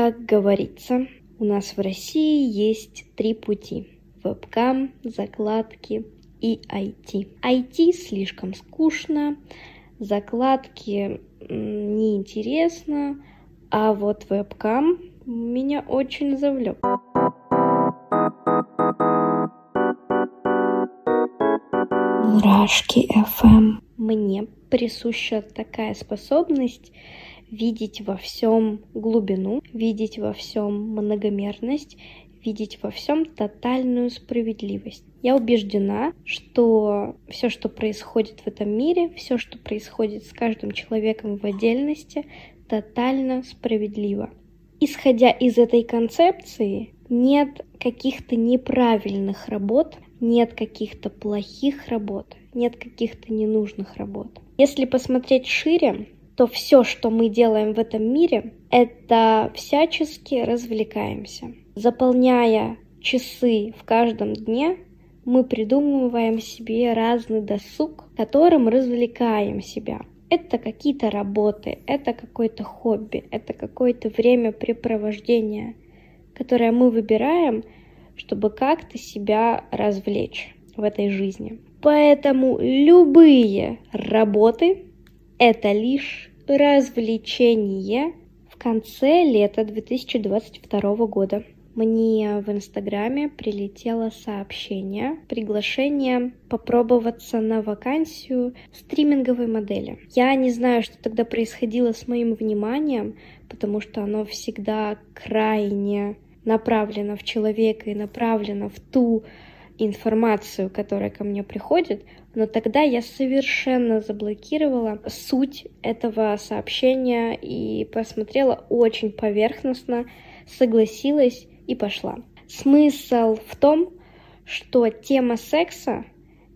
Как говорится, у нас в России есть три пути. Вебкам, закладки и IT. IT слишком скучно, закладки неинтересно, а вот вебкам меня очень завлек. Мурашки FM. Мне присуща такая способность видеть во всем глубину, видеть во всем многомерность, видеть во всем тотальную справедливость. Я убеждена, что все, что происходит в этом мире, все, что происходит с каждым человеком в отдельности, тотально справедливо. Исходя из этой концепции, нет каких-то неправильных работ, нет каких-то плохих работ, нет каких-то ненужных работ. Если посмотреть шире, то все, что мы делаем в этом мире, это всячески развлекаемся. Заполняя часы в каждом дне, мы придумываем себе разный досуг, которым развлекаем себя. Это какие-то работы, это какое-то хобби, это какое-то времяпрепровождение, которое мы выбираем, чтобы как-то себя развлечь в этой жизни. Поэтому любые работы это лишь развлечение в конце лета 2022 года. Мне в Инстаграме прилетело сообщение, приглашение попробоваться на вакансию стриминговой модели. Я не знаю, что тогда происходило с моим вниманием, потому что оно всегда крайне направлено в человека и направлено в ту информацию, которая ко мне приходит, но тогда я совершенно заблокировала суть этого сообщения и посмотрела очень поверхностно, согласилась и пошла. Смысл в том, что тема секса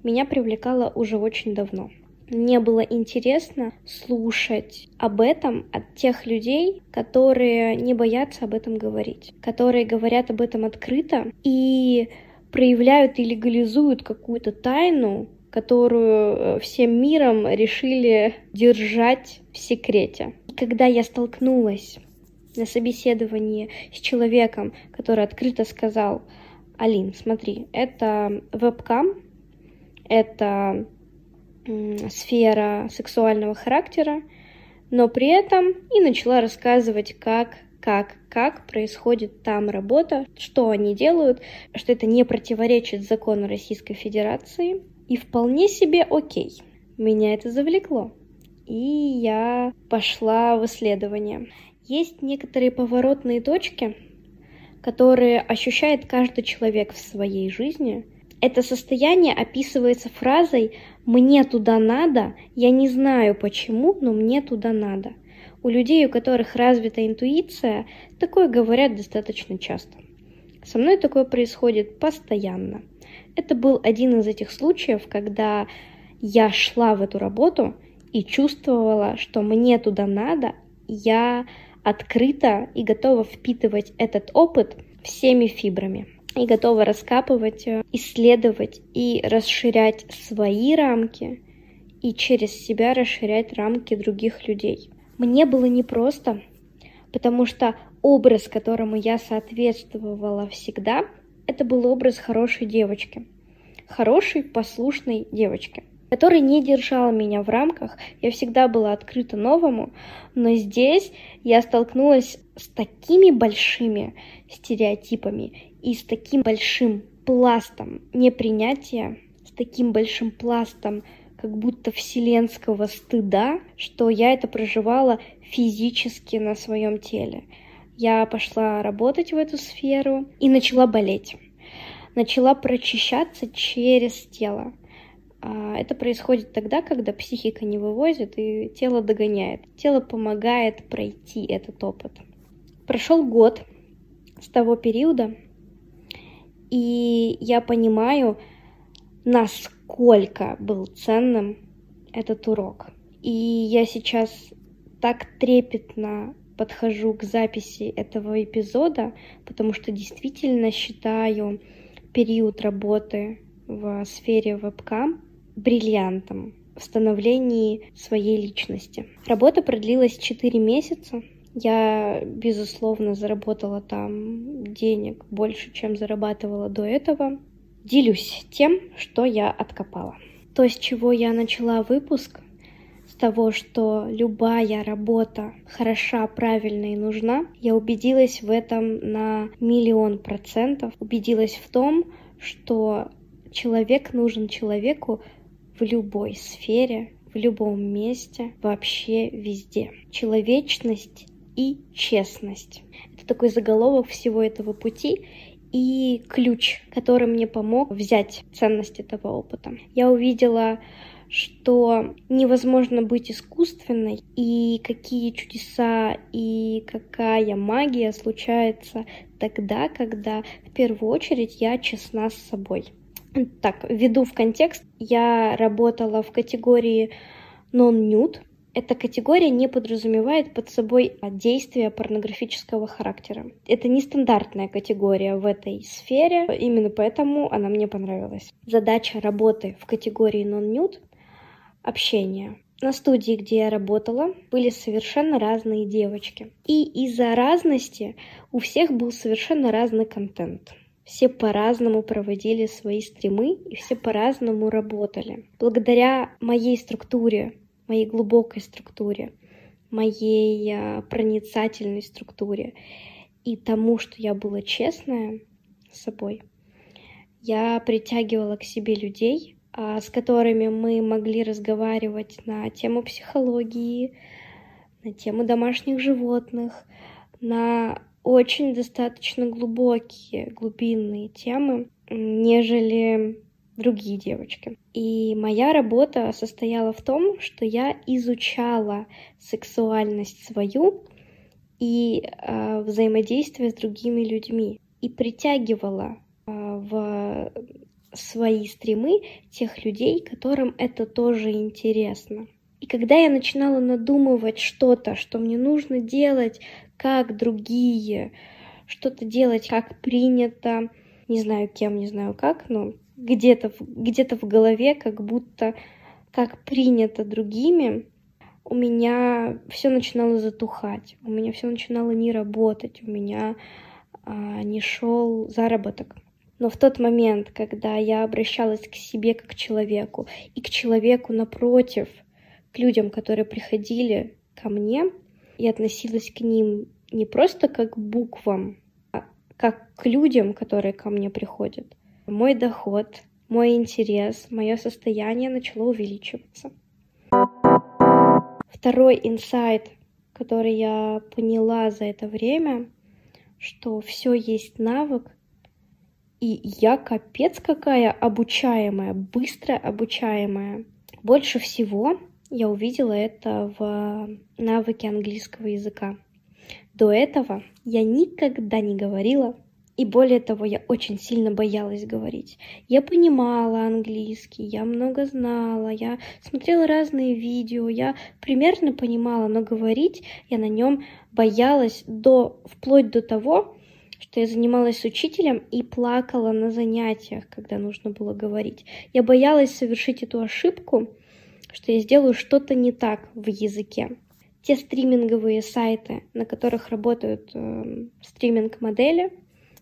меня привлекала уже очень давно. Мне было интересно слушать об этом от тех людей, которые не боятся об этом говорить, которые говорят об этом открыто и проявляют и легализуют какую-то тайну, которую э, всем миром решили держать в секрете. Когда я столкнулась на собеседовании с человеком, который открыто сказал, Алин, смотри, это вебкам, это сфера сексуального характера, но при этом и начала рассказывать, как как, как происходит там работа, что они делают, что это не противоречит закону Российской Федерации. И вполне себе окей. Меня это завлекло. И я пошла в исследование. Есть некоторые поворотные точки, которые ощущает каждый человек в своей жизни. Это состояние описывается фразой «мне туда надо», я не знаю почему, но мне туда надо. У людей, у которых развита интуиция, такое говорят достаточно часто. Со мной такое происходит постоянно. Это был один из этих случаев, когда я шла в эту работу и чувствовала, что мне туда надо, я открыта и готова впитывать этот опыт всеми фибрами и готова раскапывать, исследовать и расширять свои рамки и через себя расширять рамки других людей. Мне было непросто, потому что образ, которому я соответствовала всегда, это был образ хорошей девочки. Хорошей, послушной девочки, которая не держала меня в рамках. Я всегда была открыта новому, но здесь я столкнулась с такими большими стереотипами и с таким большим пластом непринятия, с таким большим пластом как будто вселенского стыда, что я это проживала физически на своем теле. Я пошла работать в эту сферу и начала болеть. Начала прочищаться через тело. А, это происходит тогда, когда психика не вывозит и тело догоняет. Тело помогает пройти этот опыт. Прошел год с того периода, и я понимаю, насколько был ценным этот урок. И я сейчас так трепетно подхожу к записи этого эпизода, потому что действительно считаю период работы в сфере вебкам бриллиантом в становлении своей личности. Работа продлилась 4 месяца, Я, безусловно, заработала там денег больше, чем зарабатывала до этого. Делюсь тем, что я откопала. То, с чего я начала выпуск, того, что любая работа хороша, правильна и нужна, я убедилась в этом на миллион процентов. Убедилась в том, что человек нужен человеку в любой сфере, в любом месте, вообще везде. Человечность и честность. Это такой заголовок всего этого пути и ключ, который мне помог взять ценность этого опыта. Я увидела, что невозможно быть искусственной, и какие чудеса и какая магия случается тогда, когда в первую очередь я честна с собой. Так, введу в контекст, я работала в категории non-nude, эта категория не подразумевает под собой действия порнографического характера. Это нестандартная категория в этой сфере, именно поэтому она мне понравилась. Задача работы в категории non-nude — общение. На студии, где я работала, были совершенно разные девочки. И из-за разности у всех был совершенно разный контент. Все по-разному проводили свои стримы и все по-разному работали. Благодаря моей структуре моей глубокой структуре, моей а, проницательной структуре и тому, что я была честная с собой, я притягивала к себе людей, с которыми мы могли разговаривать на тему психологии, на тему домашних животных, на очень достаточно глубокие, глубинные темы, нежели другие девочки. И моя работа состояла в том, что я изучала сексуальность свою и э, взаимодействие с другими людьми и притягивала э, в свои стримы тех людей, которым это тоже интересно. И когда я начинала надумывать что-то, что мне нужно делать, как другие, что-то делать, как принято, не знаю кем, не знаю как, но где-то где-то в голове, как будто как принято другими, у меня все начинало затухать, у меня все начинало не работать, у меня а, не шел заработок. Но в тот момент, когда я обращалась к себе как к человеку и к человеку напротив, к людям, которые приходили ко мне, и относилась к ним не просто как к буквам, а как к людям, которые ко мне приходят, мой доход, мой интерес, мое состояние начало увеличиваться. Второй инсайт, который я поняла за это время, что все есть навык, и я капец какая обучаемая, быстро обучаемая. Больше всего я увидела это в навыке английского языка. До этого я никогда не говорила и более того, я очень сильно боялась говорить. Я понимала английский, я много знала, я смотрела разные видео, я примерно понимала, но говорить я на нем боялась до, вплоть до того, что я занималась с учителем и плакала на занятиях, когда нужно было говорить. Я боялась совершить эту ошибку, что я сделаю что-то не так в языке. Те стриминговые сайты, на которых работают э, стриминг-модели,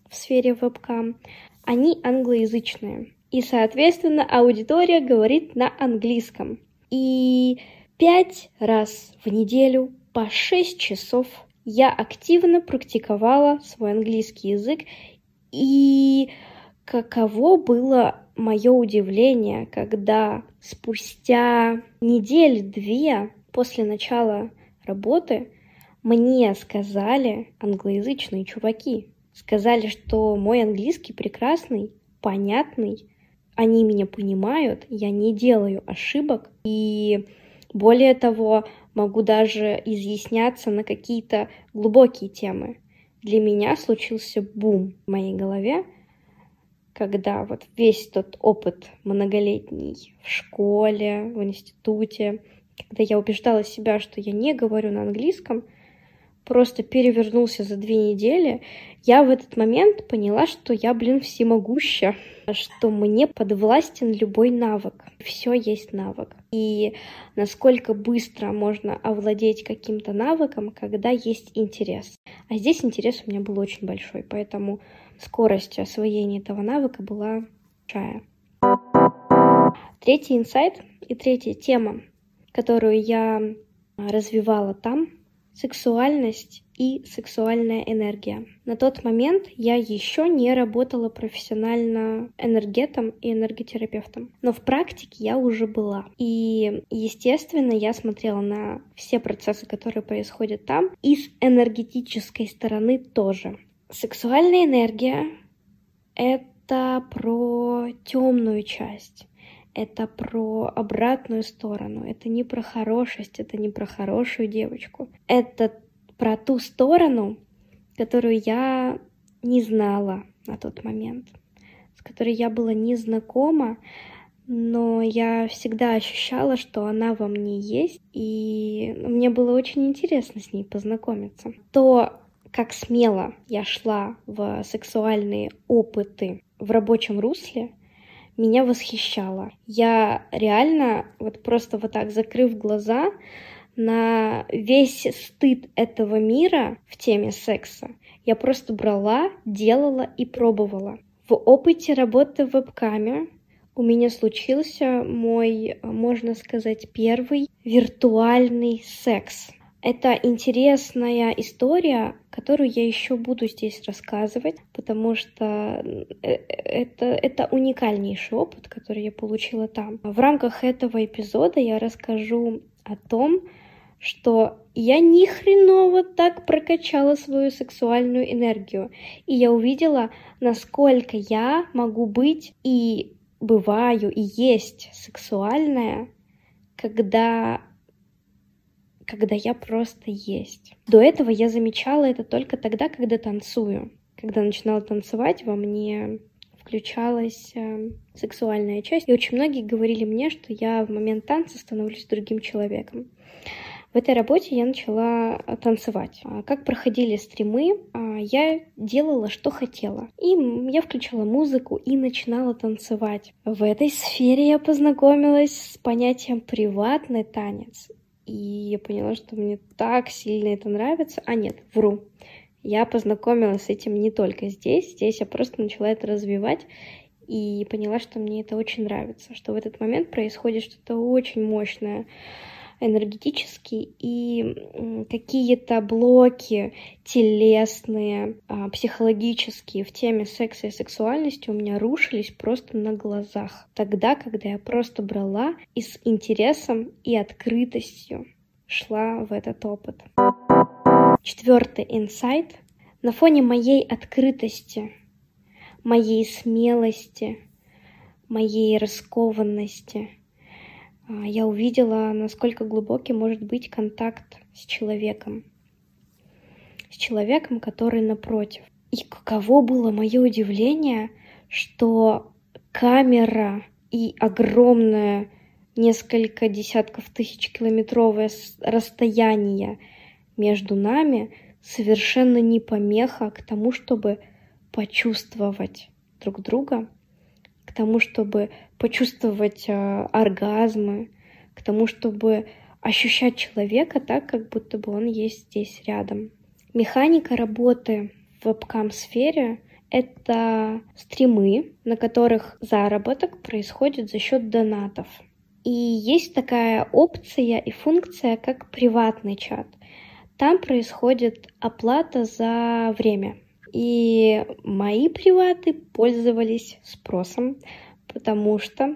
в сфере вебкам, они англоязычные. И, соответственно, аудитория говорит на английском. И пять раз в неделю по шесть часов я активно практиковала свой английский язык. И каково было мое удивление, когда спустя неделю-две после начала работы мне сказали англоязычные чуваки, Сказали, что мой английский прекрасный, понятный, они меня понимают, я не делаю ошибок, и более того, могу даже изъясняться на какие-то глубокие темы. Для меня случился бум в моей голове, когда вот весь тот опыт многолетний в школе, в институте, когда я убеждала себя, что я не говорю на английском, просто перевернулся за две недели, я в этот момент поняла, что я, блин, всемогуща, что мне подвластен любой навык. Все есть навык. И насколько быстро можно овладеть каким-то навыком, когда есть интерес. А здесь интерес у меня был очень большой, поэтому скорость освоения этого навыка была большая. Третий инсайт и третья тема, которую я развивала там, сексуальность и сексуальная энергия. На тот момент я еще не работала профессионально энергетом и энерготерапевтом, но в практике я уже была. И, естественно, я смотрела на все процессы, которые происходят там, и с энергетической стороны тоже. Сексуальная энергия — это про темную часть это про обратную сторону. Это не про хорошесть, это не про хорошую девочку. Это про ту сторону, которую я не знала на тот момент, с которой я была не знакома, но я всегда ощущала, что она во мне есть, и мне было очень интересно с ней познакомиться. То, как смело я шла в сексуальные опыты в рабочем русле, меня восхищало. Я реально вот просто вот так закрыв глаза на весь стыд этого мира в теме секса, я просто брала, делала и пробовала. В опыте работы в вебкаме у меня случился мой, можно сказать, первый виртуальный секс. Это интересная история, которую я еще буду здесь рассказывать, потому что э, это, это уникальнейший опыт, который я получила там. В рамках этого эпизода я расскажу о том, что я ни хреново так прокачала свою сексуальную энергию. И я увидела, насколько я могу быть и бываю и есть сексуальная, когда когда я просто есть. До этого я замечала это только тогда, когда танцую. Когда начинала танцевать, во мне включалась э, сексуальная часть. И очень многие говорили мне, что я в момент танца становлюсь другим человеком. В этой работе я начала э, танцевать. А как проходили стримы, а, я делала, что хотела. И я включала музыку и начинала танцевать. В этой сфере я познакомилась с понятием приватный танец. И я поняла, что мне так сильно это нравится. А нет, вру. Я познакомилась с этим не только здесь. Здесь я просто начала это развивать и поняла, что мне это очень нравится, что в этот момент происходит что-то очень мощное энергетически и какие-то блоки телесные, а, психологические в теме секса и сексуальности у меня рушились просто на глазах. Тогда, когда я просто брала и с интересом и открытостью шла в этот опыт. Четвертый инсайт. На фоне моей открытости, моей смелости, моей раскованности — я увидела, насколько глубокий может быть контакт с человеком. С человеком, который напротив. И каково было мое удивление, что камера и огромное несколько десятков тысяч километровое расстояние между нами совершенно не помеха к тому, чтобы почувствовать друг друга, к тому, чтобы почувствовать э, оргазмы, к тому, чтобы ощущать человека так, как будто бы он есть здесь рядом. Механика работы в вебкам-сфере — это стримы, на которых заработок происходит за счет донатов. И есть такая опция и функция, как приватный чат. Там происходит оплата за время. И мои приваты пользовались спросом потому что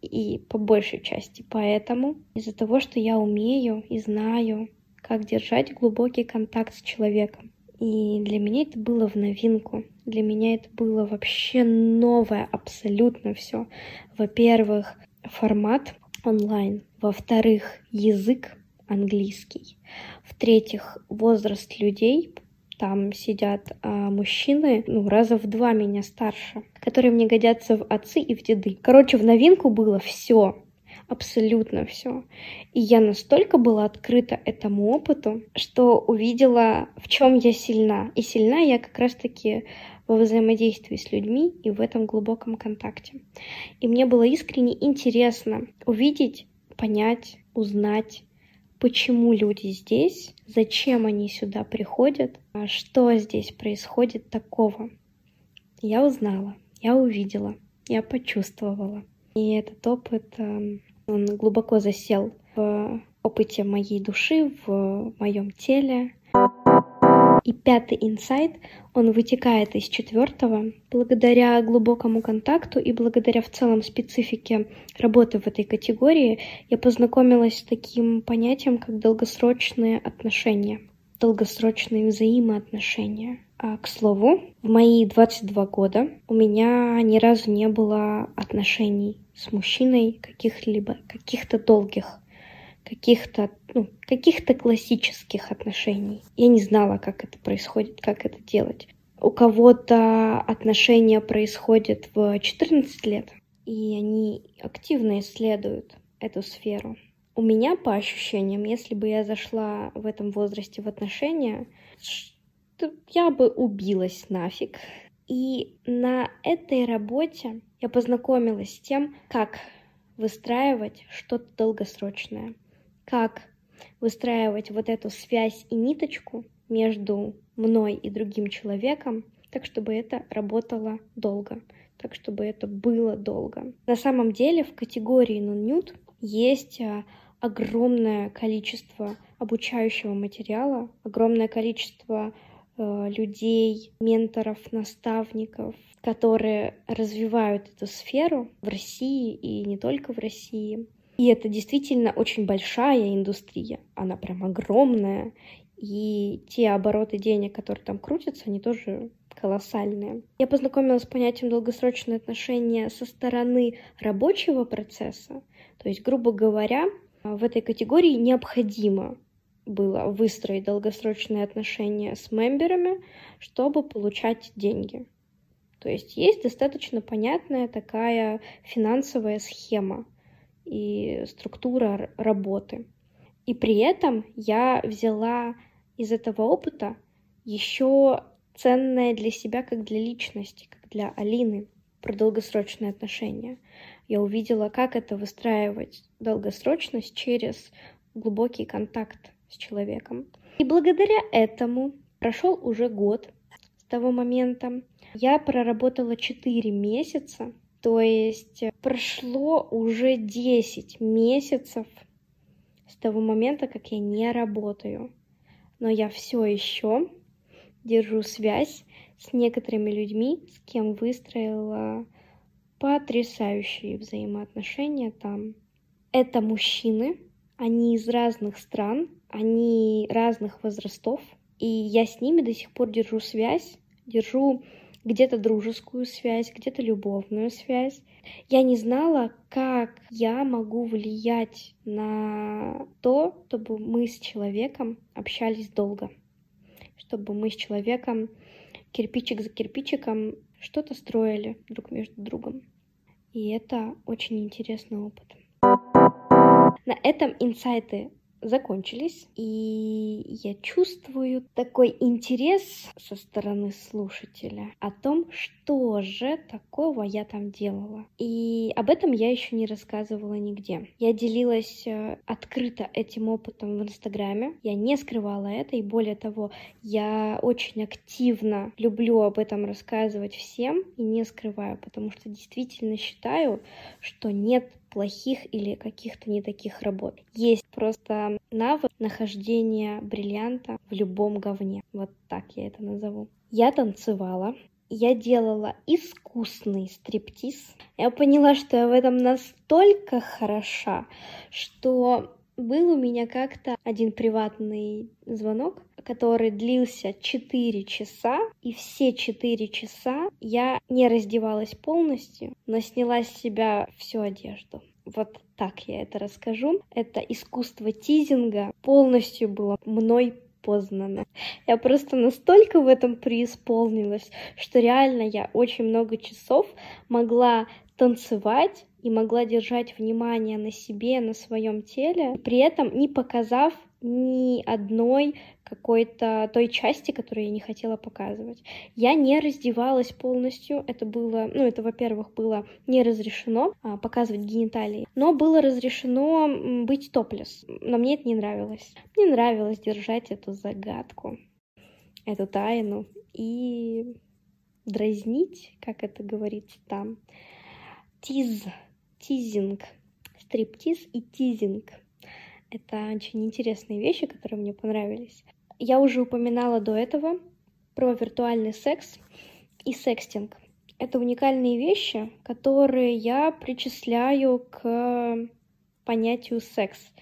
и по большей части поэтому, из-за того, что я умею и знаю, как держать глубокий контакт с человеком. И для меня это было в новинку. Для меня это было вообще новое абсолютно все. Во-первых, формат онлайн. Во-вторых, язык английский. В-третьих, возраст людей, там сидят а, мужчины, ну, раза в два меня старше, которые мне годятся в отцы и в деды. Короче, в новинку было все. абсолютно все. И я настолько была открыта этому опыту, что увидела, в чем я сильна. И сильна я как раз-таки во взаимодействии с людьми и в этом глубоком контакте. И мне было искренне интересно увидеть, понять, узнать, почему люди здесь, зачем они сюда приходят, а что здесь происходит такого. Я узнала, я увидела, я почувствовала. И этот опыт, эм, он глубоко засел в опыте моей души, в моем теле. И пятый инсайт, он вытекает из четвертого. Благодаря глубокому контакту и благодаря в целом специфике работы в этой категории я познакомилась с таким понятием, как долгосрочные отношения, долгосрочные взаимоотношения. А, к слову, в мои 22 года у меня ни разу не было отношений с мужчиной каких-либо, каких-то долгих каких-то ну, каких-то классических отношений. Я не знала, как это происходит, как это делать. У кого-то отношения происходят в 14 лет, и они активно исследуют эту сферу. У меня, по ощущениям, если бы я зашла в этом возрасте в отношения, я бы убилась нафиг. И на этой работе я познакомилась с тем, как выстраивать что-то долгосрочное как выстраивать вот эту связь и ниточку между мной и другим человеком, так чтобы это работало долго, так чтобы это было долго. На самом деле в категории non есть а, огромное количество обучающего материала, огромное количество э, людей, менторов, наставников, которые развивают эту сферу в России и не только в России. И это действительно очень большая индустрия, она прям огромная, и те обороты денег, которые там крутятся, они тоже колоссальные. Я познакомилась с понятием долгосрочные отношения со стороны рабочего процесса. То есть, грубо говоря, в этой категории необходимо было выстроить долгосрочные отношения с мемберами, чтобы получать деньги. То есть есть достаточно понятная такая финансовая схема и структура работы. И при этом я взяла из этого опыта еще ценное для себя, как для личности, как для Алины, про долгосрочные отношения. Я увидела, как это выстраивать долгосрочность через глубокий контакт с человеком. И благодаря этому прошел уже год с того момента. Я проработала 4 месяца то есть э, прошло уже 10 месяцев с того момента, как я не работаю. Но я все еще держу связь с некоторыми людьми, с кем выстроила потрясающие взаимоотношения там. Это мужчины, они из разных стран, они разных возрастов, и я с ними до сих пор держу связь, держу где-то дружескую связь, где-то любовную связь. Я не знала, как я могу влиять на то, чтобы мы с человеком общались долго, чтобы мы с человеком кирпичик за кирпичиком что-то строили друг между другом. И это очень интересный опыт. На этом инсайты закончились, и я чувствую такой интерес со стороны слушателя о том, что же такого я там делала. И об этом я еще не рассказывала нигде. Я делилась э, открыто этим опытом в Инстаграме, я не скрывала это, и более того, я очень активно люблю об этом рассказывать всем и не скрываю, потому что действительно считаю, что нет плохих или каких-то не таких работ. Есть просто навык нахождения бриллианта в любом говне. Вот так я это назову. Я танцевала, я делала искусный стриптиз. Я поняла, что я в этом настолько хороша, что был у меня как-то один приватный звонок, который длился 4 часа, и все 4 часа я не раздевалась полностью, но сняла с себя всю одежду. Вот так я это расскажу. Это искусство тизинга полностью было мной познано. Я просто настолько в этом преисполнилась, что реально я очень много часов могла танцевать и могла держать внимание на себе, на своем теле, при этом не показав ни одной какой-то той части, которую я не хотела показывать. Я не раздевалась полностью, это было, ну, это, во-первых, было не разрешено а, показывать гениталии, но было разрешено быть топлес, но мне это не нравилось. Мне нравилось держать эту загадку, эту тайну и дразнить, как это говорится там, тиз, тизинг, стриптиз и тизинг. Это очень интересные вещи, которые мне понравились. Я уже упоминала до этого про виртуальный секс и секстинг. Это уникальные вещи, которые я причисляю к понятию секс.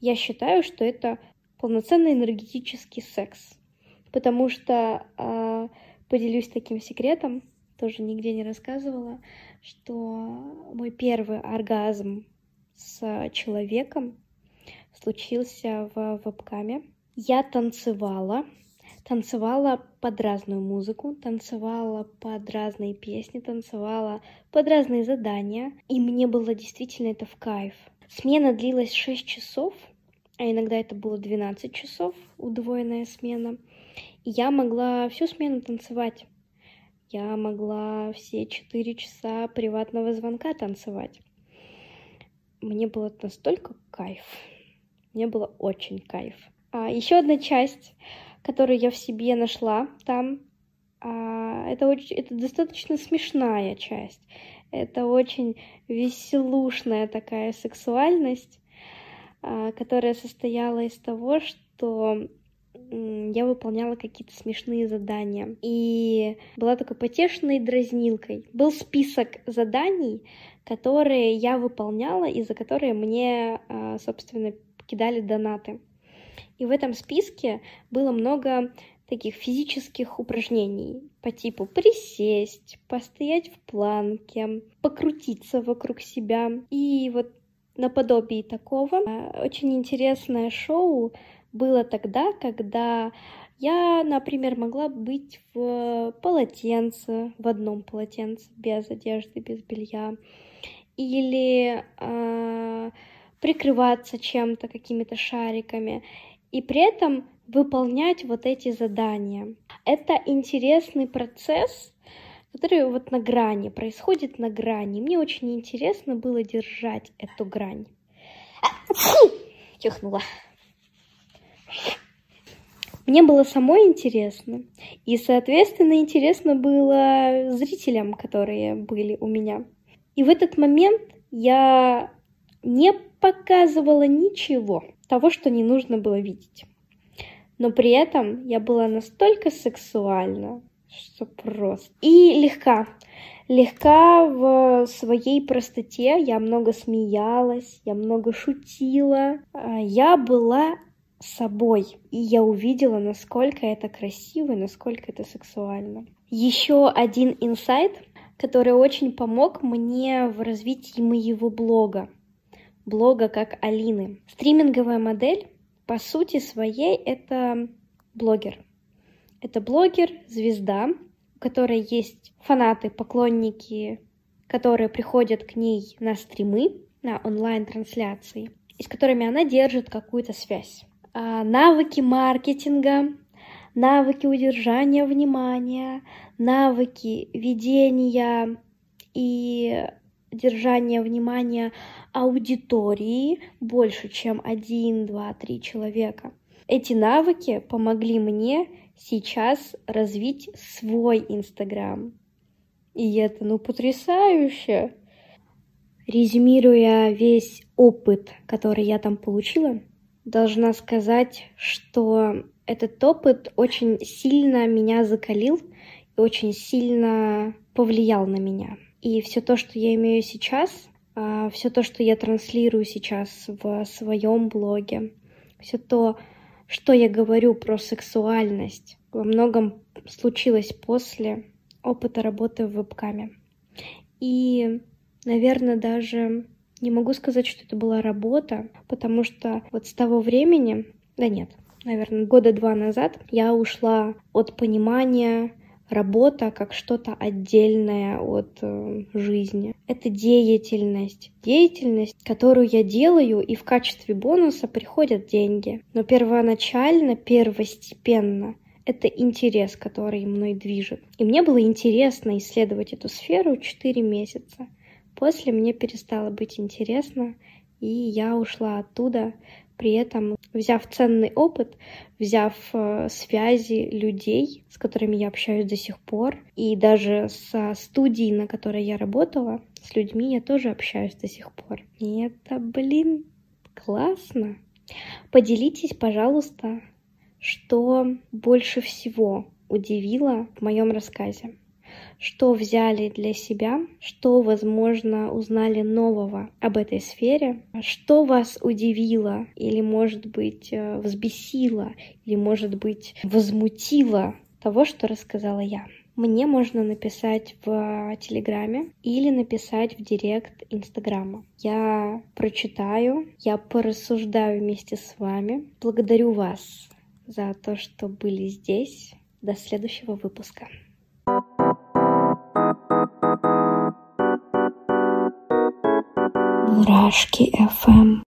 Я считаю, что это полноценный энергетический секс, потому что э, поделюсь таким секретом, тоже нигде не рассказывала, что мой первый оргазм с человеком случился в вебкаме. Я танцевала, танцевала под разную музыку, танцевала под разные песни, танцевала под разные задания, и мне было действительно это в кайф. Смена длилась 6 часов, а иногда это было 12 часов, удвоенная смена. И я могла всю смену танцевать. Я могла все 4 часа приватного звонка танцевать. Мне было настолько кайф. Мне было очень кайф. А, еще одна часть, которую я в себе нашла там, а, это, очень, это достаточно смешная часть. Это очень веселушная такая сексуальность, а, которая состояла из того, что я выполняла какие-то смешные задания. И была такой потешной дразнилкой. Был список заданий, которые я выполняла и за которые мне, а, собственно, кидали донаты. И в этом списке было много таких физических упражнений по типу присесть, постоять в планке, покрутиться вокруг себя. И вот наподобие такого а, очень интересное шоу было тогда, когда я, например, могла быть в полотенце, в одном полотенце, без одежды, без белья, или э, прикрываться чем-то, какими-то шариками, и при этом выполнять вот эти задания. Это интересный процесс, который вот на грани, происходит на грани. Мне очень интересно было держать эту грань. Чихнула. Мне было самой интересно, и, соответственно, интересно было зрителям, которые были у меня. И в этот момент я не показывала ничего того, что не нужно было видеть. Но при этом я была настолько сексуальна, что просто... И легка. Легка в своей простоте. Я много смеялась, я много шутила. А, я была собой. И я увидела, насколько это красиво и насколько это сексуально. Еще один инсайт, который очень помог мне в развитии моего блога. Блога как Алины. Стриминговая модель, по сути своей, это блогер. Это блогер, звезда, у которой есть фанаты, поклонники, которые приходят к ней на стримы, на онлайн-трансляции, и с которыми она держит какую-то связь. А, навыки маркетинга, навыки удержания внимания, навыки ведения и держания внимания аудитории больше, чем один, два, три человека. Эти навыки помогли мне сейчас развить свой Инстаграм. И это, ну, потрясающе! Резюмируя весь опыт, который я там получила, должна сказать, что этот опыт очень сильно меня закалил и очень сильно повлиял на меня. И все то, что я имею сейчас, а, все то, что я транслирую сейчас в своем блоге, все то, что я говорю про сексуальность, во многом случилось после опыта работы в вебкаме. И, наверное, даже не могу сказать, что это была работа, потому что вот с того времени, да нет, наверное, года два назад я ушла от понимания работа как что-то отдельное от э, жизни. Это деятельность. Деятельность, которую я делаю, и в качестве бонуса приходят деньги. Но первоначально, первостепенно это интерес, который мной движет. И мне было интересно исследовать эту сферу 4 месяца. После мне перестало быть интересно, и я ушла оттуда, при этом взяв ценный опыт, взяв э, связи людей, с которыми я общаюсь до сих пор, и даже со студией, на которой я работала, с людьми я тоже общаюсь до сих пор. И это, блин, классно. Поделитесь, пожалуйста, что больше всего удивило в моем рассказе что взяли для себя, что, возможно, узнали нового об этой сфере, что вас удивило или, может быть, э, взбесило, или, может быть, возмутило того, что рассказала я. Мне можно написать в Телеграме или написать в Директ Инстаграма. Я прочитаю, я порассуждаю вместе с вами. Благодарю вас за то, что были здесь. До следующего выпуска. Мурашки FM.